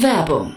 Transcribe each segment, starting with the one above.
Werbung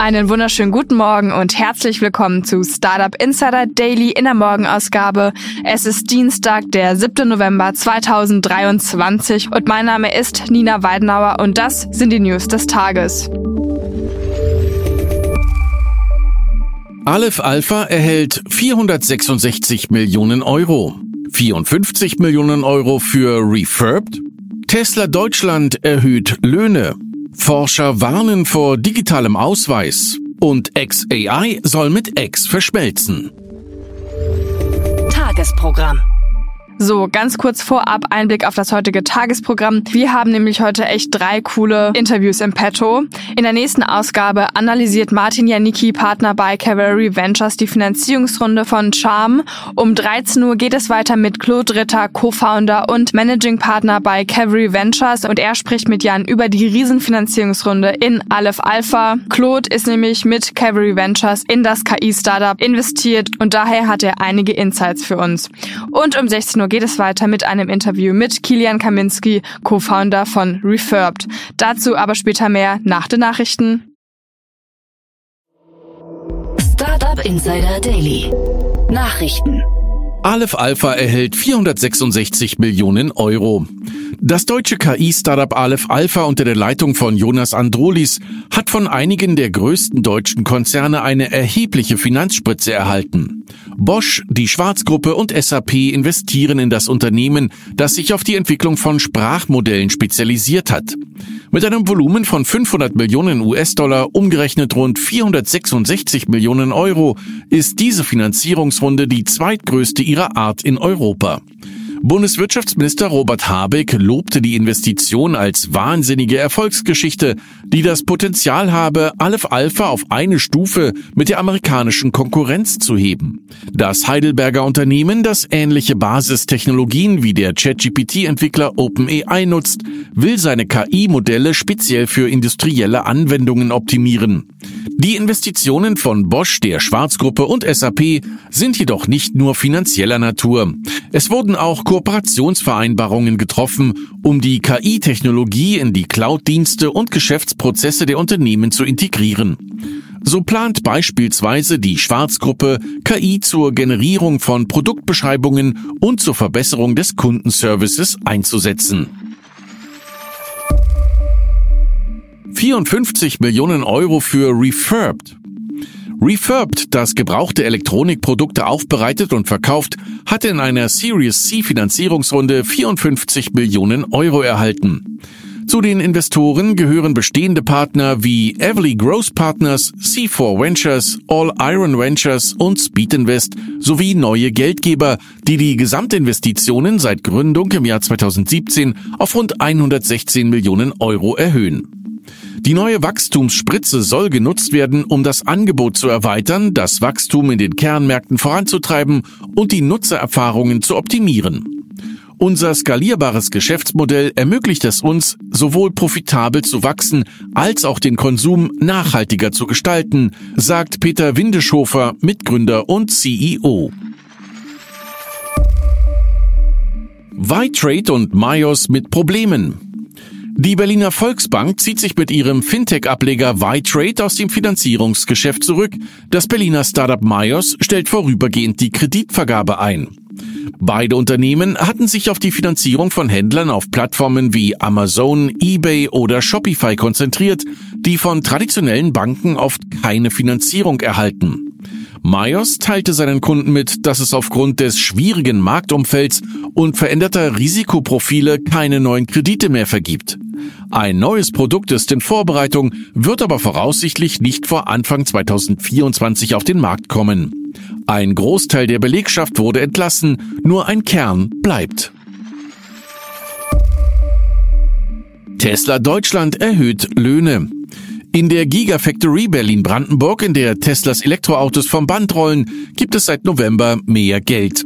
Einen wunderschönen guten Morgen und herzlich willkommen zu Startup Insider Daily in der Morgenausgabe. Es ist Dienstag, der 7. November 2023 und mein Name ist Nina Weidenauer und das sind die News des Tages. Aleph Alpha erhält 466 Millionen Euro. 54 Millionen Euro für Refurbed. Tesla Deutschland erhöht Löhne. Forscher warnen vor digitalem Ausweis und XAI soll mit X verschmelzen. Tagesprogramm. So, ganz kurz vorab Einblick auf das heutige Tagesprogramm. Wir haben nämlich heute echt drei coole Interviews im Petto. In der nächsten Ausgabe analysiert Martin Janicki, Partner bei Cavalry Ventures, die Finanzierungsrunde von Charm. Um 13 Uhr geht es weiter mit Claude Ritter, Co-Founder und Managing Partner bei Cavalry Ventures und er spricht mit Jan über die Riesenfinanzierungsrunde in Aleph Alpha. Claude ist nämlich mit Cavalry Ventures in das KI-Startup investiert und daher hat er einige Insights für uns. Und um 16 Uhr geht es weiter mit einem Interview mit Kilian Kaminski, Co-Founder von Refurbed. Dazu aber später mehr nach den Nachrichten. Startup Insider Daily. Nachrichten. Aleph Alpha erhält 466 Millionen Euro. Das deutsche KI-Startup Aleph Alpha unter der Leitung von Jonas Androlis hat von einigen der größten deutschen Konzerne eine erhebliche Finanzspritze erhalten. Bosch, die Schwarzgruppe und SAP investieren in das Unternehmen, das sich auf die Entwicklung von Sprachmodellen spezialisiert hat. Mit einem Volumen von 500 Millionen US-Dollar, umgerechnet rund 466 Millionen Euro, ist diese Finanzierungsrunde die zweitgrößte ihrer Art in Europa. Bundeswirtschaftsminister Robert Habeck lobte die Investition als wahnsinnige Erfolgsgeschichte, die das Potenzial habe, Aleph Alpha auf eine Stufe mit der amerikanischen Konkurrenz zu heben. Das Heidelberger Unternehmen, das ähnliche Basistechnologien wie der ChatGPT-Entwickler OpenAI nutzt, will seine KI-Modelle speziell für industrielle Anwendungen optimieren. Die Investitionen von Bosch, der Schwarzgruppe und SAP sind jedoch nicht nur finanzieller Natur. Es wurden auch Kooperationsvereinbarungen getroffen, um die KI-Technologie in die Cloud-Dienste und Geschäftsprozesse der Unternehmen zu integrieren. So plant beispielsweise die Schwarzgruppe KI zur Generierung von Produktbeschreibungen und zur Verbesserung des Kundenservices einzusetzen. 54 Millionen Euro für Refurbed. Refurbed, das gebrauchte Elektronikprodukte aufbereitet und verkauft, hatte in einer Series C Finanzierungsrunde 54 Millionen Euro erhalten. Zu den Investoren gehören bestehende Partner wie Everly Growth Partners, C4 Ventures, All Iron Ventures und Speed Invest sowie neue Geldgeber, die die Gesamtinvestitionen seit Gründung im Jahr 2017 auf rund 116 Millionen Euro erhöhen. Die neue Wachstumsspritze soll genutzt werden, um das Angebot zu erweitern, das Wachstum in den Kernmärkten voranzutreiben und die Nutzererfahrungen zu optimieren. Unser skalierbares Geschäftsmodell ermöglicht es uns, sowohl profitabel zu wachsen als auch den Konsum nachhaltiger zu gestalten, sagt Peter Windeschofer, Mitgründer und CEO. Vitrade und Myos mit Problemen. Die Berliner Volksbank zieht sich mit ihrem Fintech-Ableger Vitrade aus dem Finanzierungsgeschäft zurück. Das Berliner Startup Myos stellt vorübergehend die Kreditvergabe ein. Beide Unternehmen hatten sich auf die Finanzierung von Händlern auf Plattformen wie Amazon, eBay oder Shopify konzentriert, die von traditionellen Banken oft keine Finanzierung erhalten. Myers teilte seinen Kunden mit, dass es aufgrund des schwierigen Marktumfelds und veränderter Risikoprofile keine neuen Kredite mehr vergibt. Ein neues Produkt ist in Vorbereitung, wird aber voraussichtlich nicht vor Anfang 2024 auf den Markt kommen. Ein Großteil der Belegschaft wurde entlassen, nur ein Kern bleibt. Tesla Deutschland erhöht Löhne. In der Gigafactory Berlin-Brandenburg, in der Teslas Elektroautos vom Band rollen, gibt es seit November mehr Geld.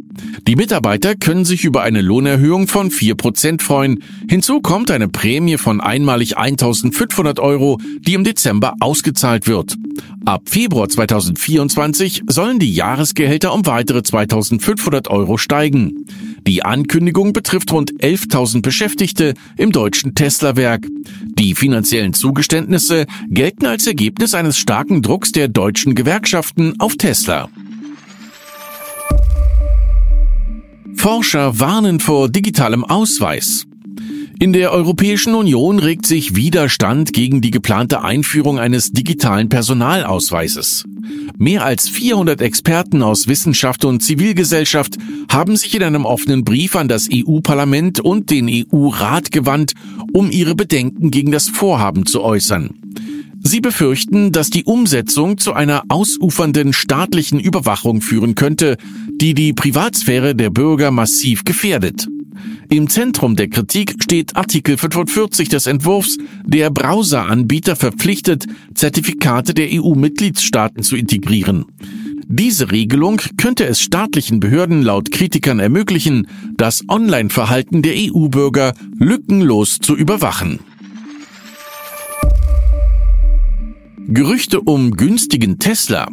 Die Mitarbeiter können sich über eine Lohnerhöhung von 4% freuen. Hinzu kommt eine Prämie von einmalig 1500 Euro, die im Dezember ausgezahlt wird. Ab Februar 2024 sollen die Jahresgehälter um weitere 2500 Euro steigen. Die Ankündigung betrifft rund 11.000 Beschäftigte im deutschen Tesla-Werk. Die finanziellen Zugeständnisse gelten als Ergebnis eines starken Drucks der deutschen Gewerkschaften auf Tesla. Forscher warnen vor digitalem Ausweis. In der Europäischen Union regt sich Widerstand gegen die geplante Einführung eines digitalen Personalausweises. Mehr als 400 Experten aus Wissenschaft und Zivilgesellschaft haben sich in einem offenen Brief an das EU-Parlament und den EU-Rat gewandt, um ihre Bedenken gegen das Vorhaben zu äußern. Sie befürchten, dass die Umsetzung zu einer ausufernden staatlichen Überwachung führen könnte, die die Privatsphäre der Bürger massiv gefährdet. Im Zentrum der Kritik steht Artikel 45 des Entwurfs, der Browseranbieter verpflichtet, Zertifikate der EU-Mitgliedstaaten zu integrieren. Diese Regelung könnte es staatlichen Behörden laut Kritikern ermöglichen, das Online-Verhalten der EU-Bürger lückenlos zu überwachen. Gerüchte um günstigen Tesla.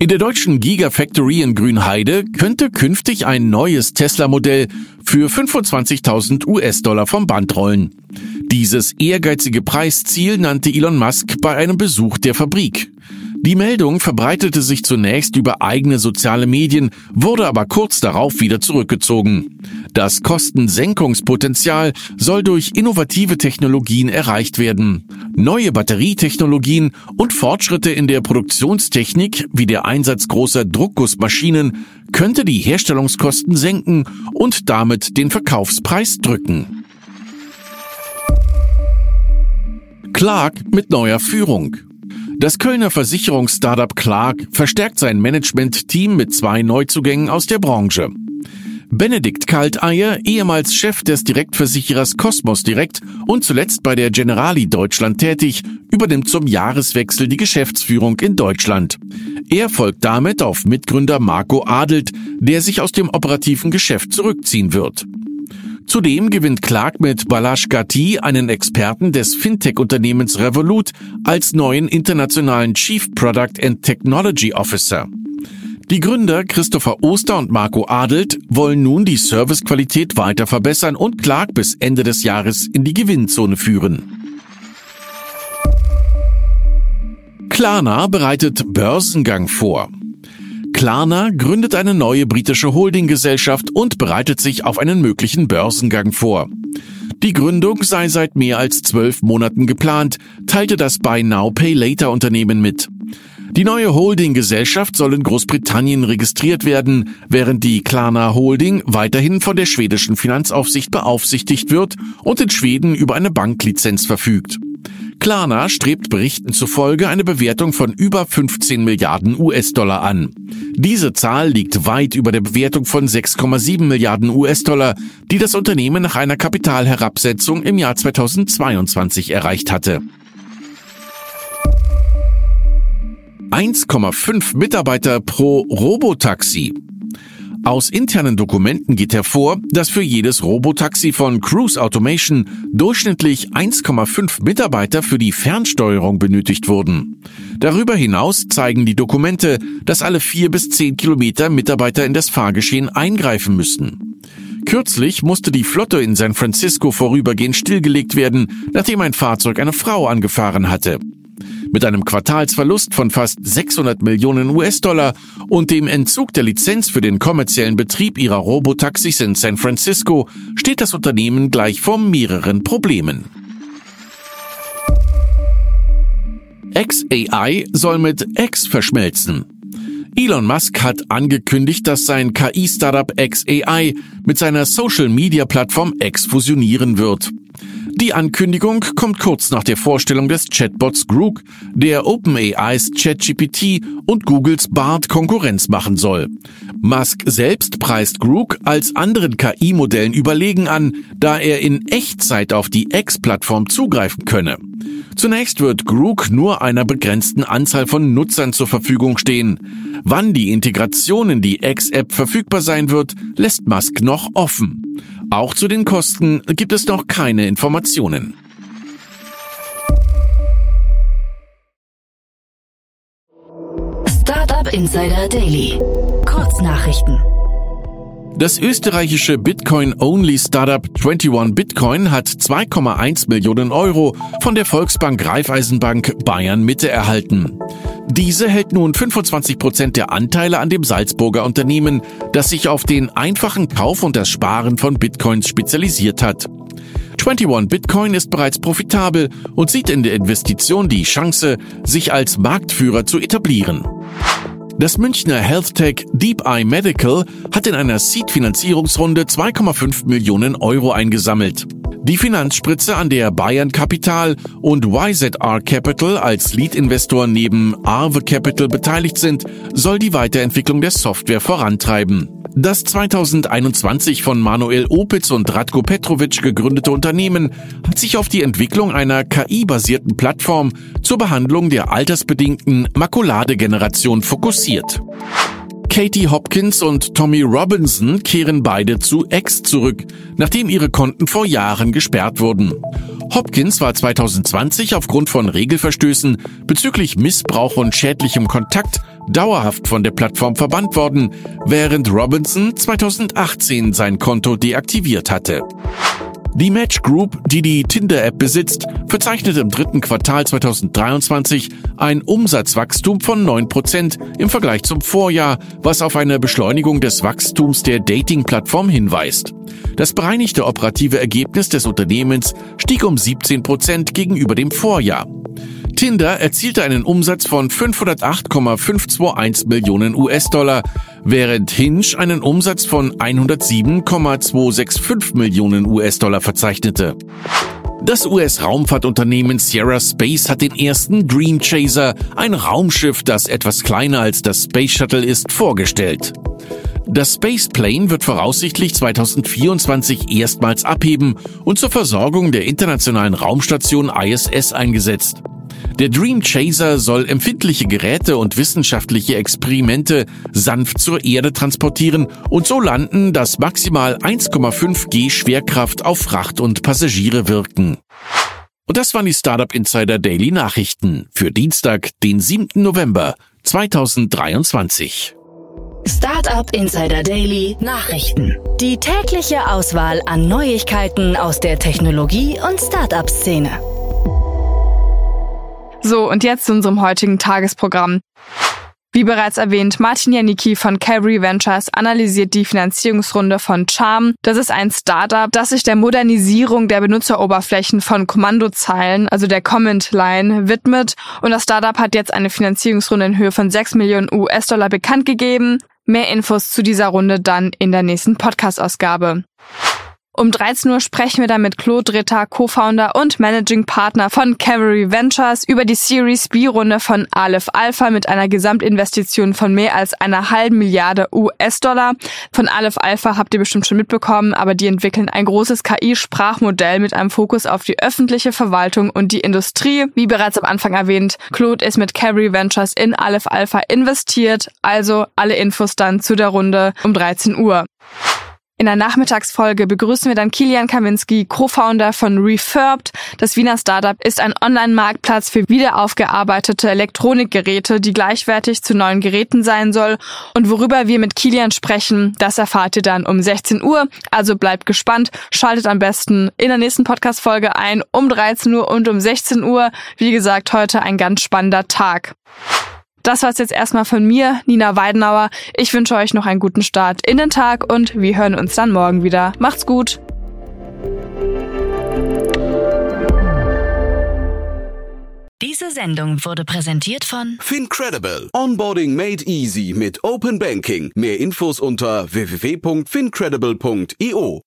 In der deutschen Gigafactory in Grünheide könnte künftig ein neues Tesla-Modell für 25.000 US-Dollar vom Band rollen. Dieses ehrgeizige Preisziel nannte Elon Musk bei einem Besuch der Fabrik. Die Meldung verbreitete sich zunächst über eigene soziale Medien, wurde aber kurz darauf wieder zurückgezogen. Das Kostensenkungspotenzial soll durch innovative Technologien erreicht werden. Neue Batterietechnologien und Fortschritte in der Produktionstechnik wie der Einsatz großer Druckgussmaschinen könnte die Herstellungskosten senken und damit den Verkaufspreis drücken. Clark mit neuer Führung. Das Kölner Versicherungsstartup Clark verstärkt sein Management-Team mit zwei Neuzugängen aus der Branche. Benedikt Kalteier, ehemals Chef des Direktversicherers Cosmos Direkt und zuletzt bei der Generali Deutschland tätig, übernimmt zum Jahreswechsel die Geschäftsführung in Deutschland. Er folgt damit auf Mitgründer Marco Adelt, der sich aus dem operativen Geschäft zurückziehen wird. Zudem gewinnt Clark mit Balash Gati einen Experten des Fintech-Unternehmens Revolut als neuen internationalen Chief Product and Technology Officer. Die Gründer Christopher Oster und Marco Adelt wollen nun die Servicequalität weiter verbessern und Clark bis Ende des Jahres in die Gewinnzone führen. Klarna bereitet Börsengang vor. Klarna gründet eine neue britische Holdinggesellschaft und bereitet sich auf einen möglichen Börsengang vor. Die Gründung sei seit mehr als zwölf Monaten geplant, teilte das Buy Now Pay Later Unternehmen mit. Die neue Holdinggesellschaft soll in Großbritannien registriert werden, während die Klarna Holding weiterhin von der schwedischen Finanzaufsicht beaufsichtigt wird und in Schweden über eine Banklizenz verfügt. Klarna strebt Berichten zufolge eine Bewertung von über 15 Milliarden US-Dollar an. Diese Zahl liegt weit über der Bewertung von 6,7 Milliarden US-Dollar, die das Unternehmen nach einer Kapitalherabsetzung im Jahr 2022 erreicht hatte. 1,5 Mitarbeiter pro Robotaxi. Aus internen Dokumenten geht hervor, dass für jedes Robotaxi von Cruise Automation durchschnittlich 1,5 Mitarbeiter für die Fernsteuerung benötigt wurden. Darüber hinaus zeigen die Dokumente, dass alle vier bis zehn Kilometer Mitarbeiter in das Fahrgeschehen eingreifen müssen. Kürzlich musste die Flotte in San Francisco vorübergehend stillgelegt werden, nachdem ein Fahrzeug eine Frau angefahren hatte. Mit einem Quartalsverlust von fast 600 Millionen US-Dollar und dem Entzug der Lizenz für den kommerziellen Betrieb ihrer Robotaxis in San Francisco steht das Unternehmen gleich vor mehreren Problemen. XAI soll mit X verschmelzen. Elon Musk hat angekündigt, dass sein KI-Startup XAI mit seiner Social-Media-Plattform X fusionieren wird. Die Ankündigung kommt kurz nach der Vorstellung des Chatbots Grook, der OpenAIs ChatGPT und Googles Bard Konkurrenz machen soll. Musk selbst preist Grook als anderen KI-Modellen überlegen an, da er in Echtzeit auf die X-Plattform zugreifen könne. Zunächst wird Grook nur einer begrenzten Anzahl von Nutzern zur Verfügung stehen. Wann die Integration in die X-App verfügbar sein wird, lässt Musk noch offen. Auch zu den Kosten gibt es noch keine Informationen. Startup Insider Daily. Kurznachrichten. Das österreichische Bitcoin-Only-Startup 21 Bitcoin hat 2,1 Millionen Euro von der Volksbank Raiffeisenbank Bayern Mitte erhalten. Diese hält nun 25 Prozent der Anteile an dem Salzburger Unternehmen, das sich auf den einfachen Kauf und das Sparen von Bitcoins spezialisiert hat. 21 Bitcoin ist bereits profitabel und sieht in der Investition die Chance, sich als Marktführer zu etablieren. Das Münchner Health-Tech Deep Eye Medical hat in einer Seed-Finanzierungsrunde 2,5 Millionen Euro eingesammelt. Die Finanzspritze, an der Bayern Capital und YZR Capital als Lead-Investor neben Arve Capital beteiligt sind, soll die Weiterentwicklung der Software vorantreiben. Das 2021 von Manuel Opitz und Radko Petrovic gegründete Unternehmen hat sich auf die Entwicklung einer KI-basierten Plattform zur Behandlung der altersbedingten Makuladegeneration fokussiert. Katie Hopkins und Tommy Robinson kehren beide zu X zurück, nachdem ihre Konten vor Jahren gesperrt wurden. Hopkins war 2020 aufgrund von Regelverstößen bezüglich Missbrauch und schädlichem Kontakt dauerhaft von der Plattform verbannt worden, während Robinson 2018 sein Konto deaktiviert hatte. Die Match Group, die die Tinder-App besitzt, verzeichnet im dritten Quartal 2023 ein Umsatzwachstum von 9% im Vergleich zum Vorjahr, was auf eine Beschleunigung des Wachstums der Dating-Plattform hinweist. Das bereinigte operative Ergebnis des Unternehmens stieg um 17% gegenüber dem Vorjahr. Tinder erzielte einen Umsatz von 508,521 Millionen US-Dollar, während Hinge einen Umsatz von 107,265 Millionen US-Dollar verzeichnete. Das US-Raumfahrtunternehmen Sierra Space hat den ersten Dream Chaser, ein Raumschiff, das etwas kleiner als das Space Shuttle ist, vorgestellt. Das Space Plane wird voraussichtlich 2024 erstmals abheben und zur Versorgung der internationalen Raumstation ISS eingesetzt. Der Dream Chaser soll empfindliche Geräte und wissenschaftliche Experimente sanft zur Erde transportieren und so landen, dass maximal 1,5 G Schwerkraft auf Fracht und Passagiere wirken. Und das waren die Startup Insider Daily Nachrichten für Dienstag, den 7. November 2023. Startup Insider Daily Nachrichten. Die tägliche Auswahl an Neuigkeiten aus der Technologie- und Startup-Szene. So, und jetzt zu unserem heutigen Tagesprogramm. Wie bereits erwähnt, Martin Janicki von Calvary Ventures analysiert die Finanzierungsrunde von Charm. Das ist ein Startup, das sich der Modernisierung der Benutzeroberflächen von Kommandozeilen, also der Comment Line, widmet. Und das Startup hat jetzt eine Finanzierungsrunde in Höhe von 6 Millionen US-Dollar bekannt gegeben. Mehr Infos zu dieser Runde dann in der nächsten Podcast-Ausgabe. Um 13 Uhr sprechen wir dann mit Claude Ritter, Co-Founder und Managing Partner von Cavalry Ventures über die Series B-Runde von Aleph Alpha mit einer Gesamtinvestition von mehr als einer halben Milliarde US-Dollar. Von Aleph Alpha habt ihr bestimmt schon mitbekommen, aber die entwickeln ein großes KI-Sprachmodell mit einem Fokus auf die öffentliche Verwaltung und die Industrie. Wie bereits am Anfang erwähnt, Claude ist mit Cavalry Ventures in Aleph Alpha investiert, also alle Infos dann zu der Runde um 13 Uhr. In der Nachmittagsfolge begrüßen wir dann Kilian Kaminski, Co-Founder von Refurbed. Das Wiener Startup ist ein Online-Marktplatz für wiederaufgearbeitete Elektronikgeräte, die gleichwertig zu neuen Geräten sein soll. Und worüber wir mit Kilian sprechen, das erfahrt ihr dann um 16 Uhr. Also bleibt gespannt, schaltet am besten in der nächsten Podcast-Folge ein um 13 Uhr und um 16 Uhr. Wie gesagt, heute ein ganz spannender Tag. Das war's jetzt erstmal von mir, Nina Weidenauer. Ich wünsche euch noch einen guten Start in den Tag und wir hören uns dann morgen wieder. Macht's gut! Diese Sendung wurde präsentiert von Fincredible. Onboarding made easy mit Open Banking. Mehr Infos unter www.fincredible.io.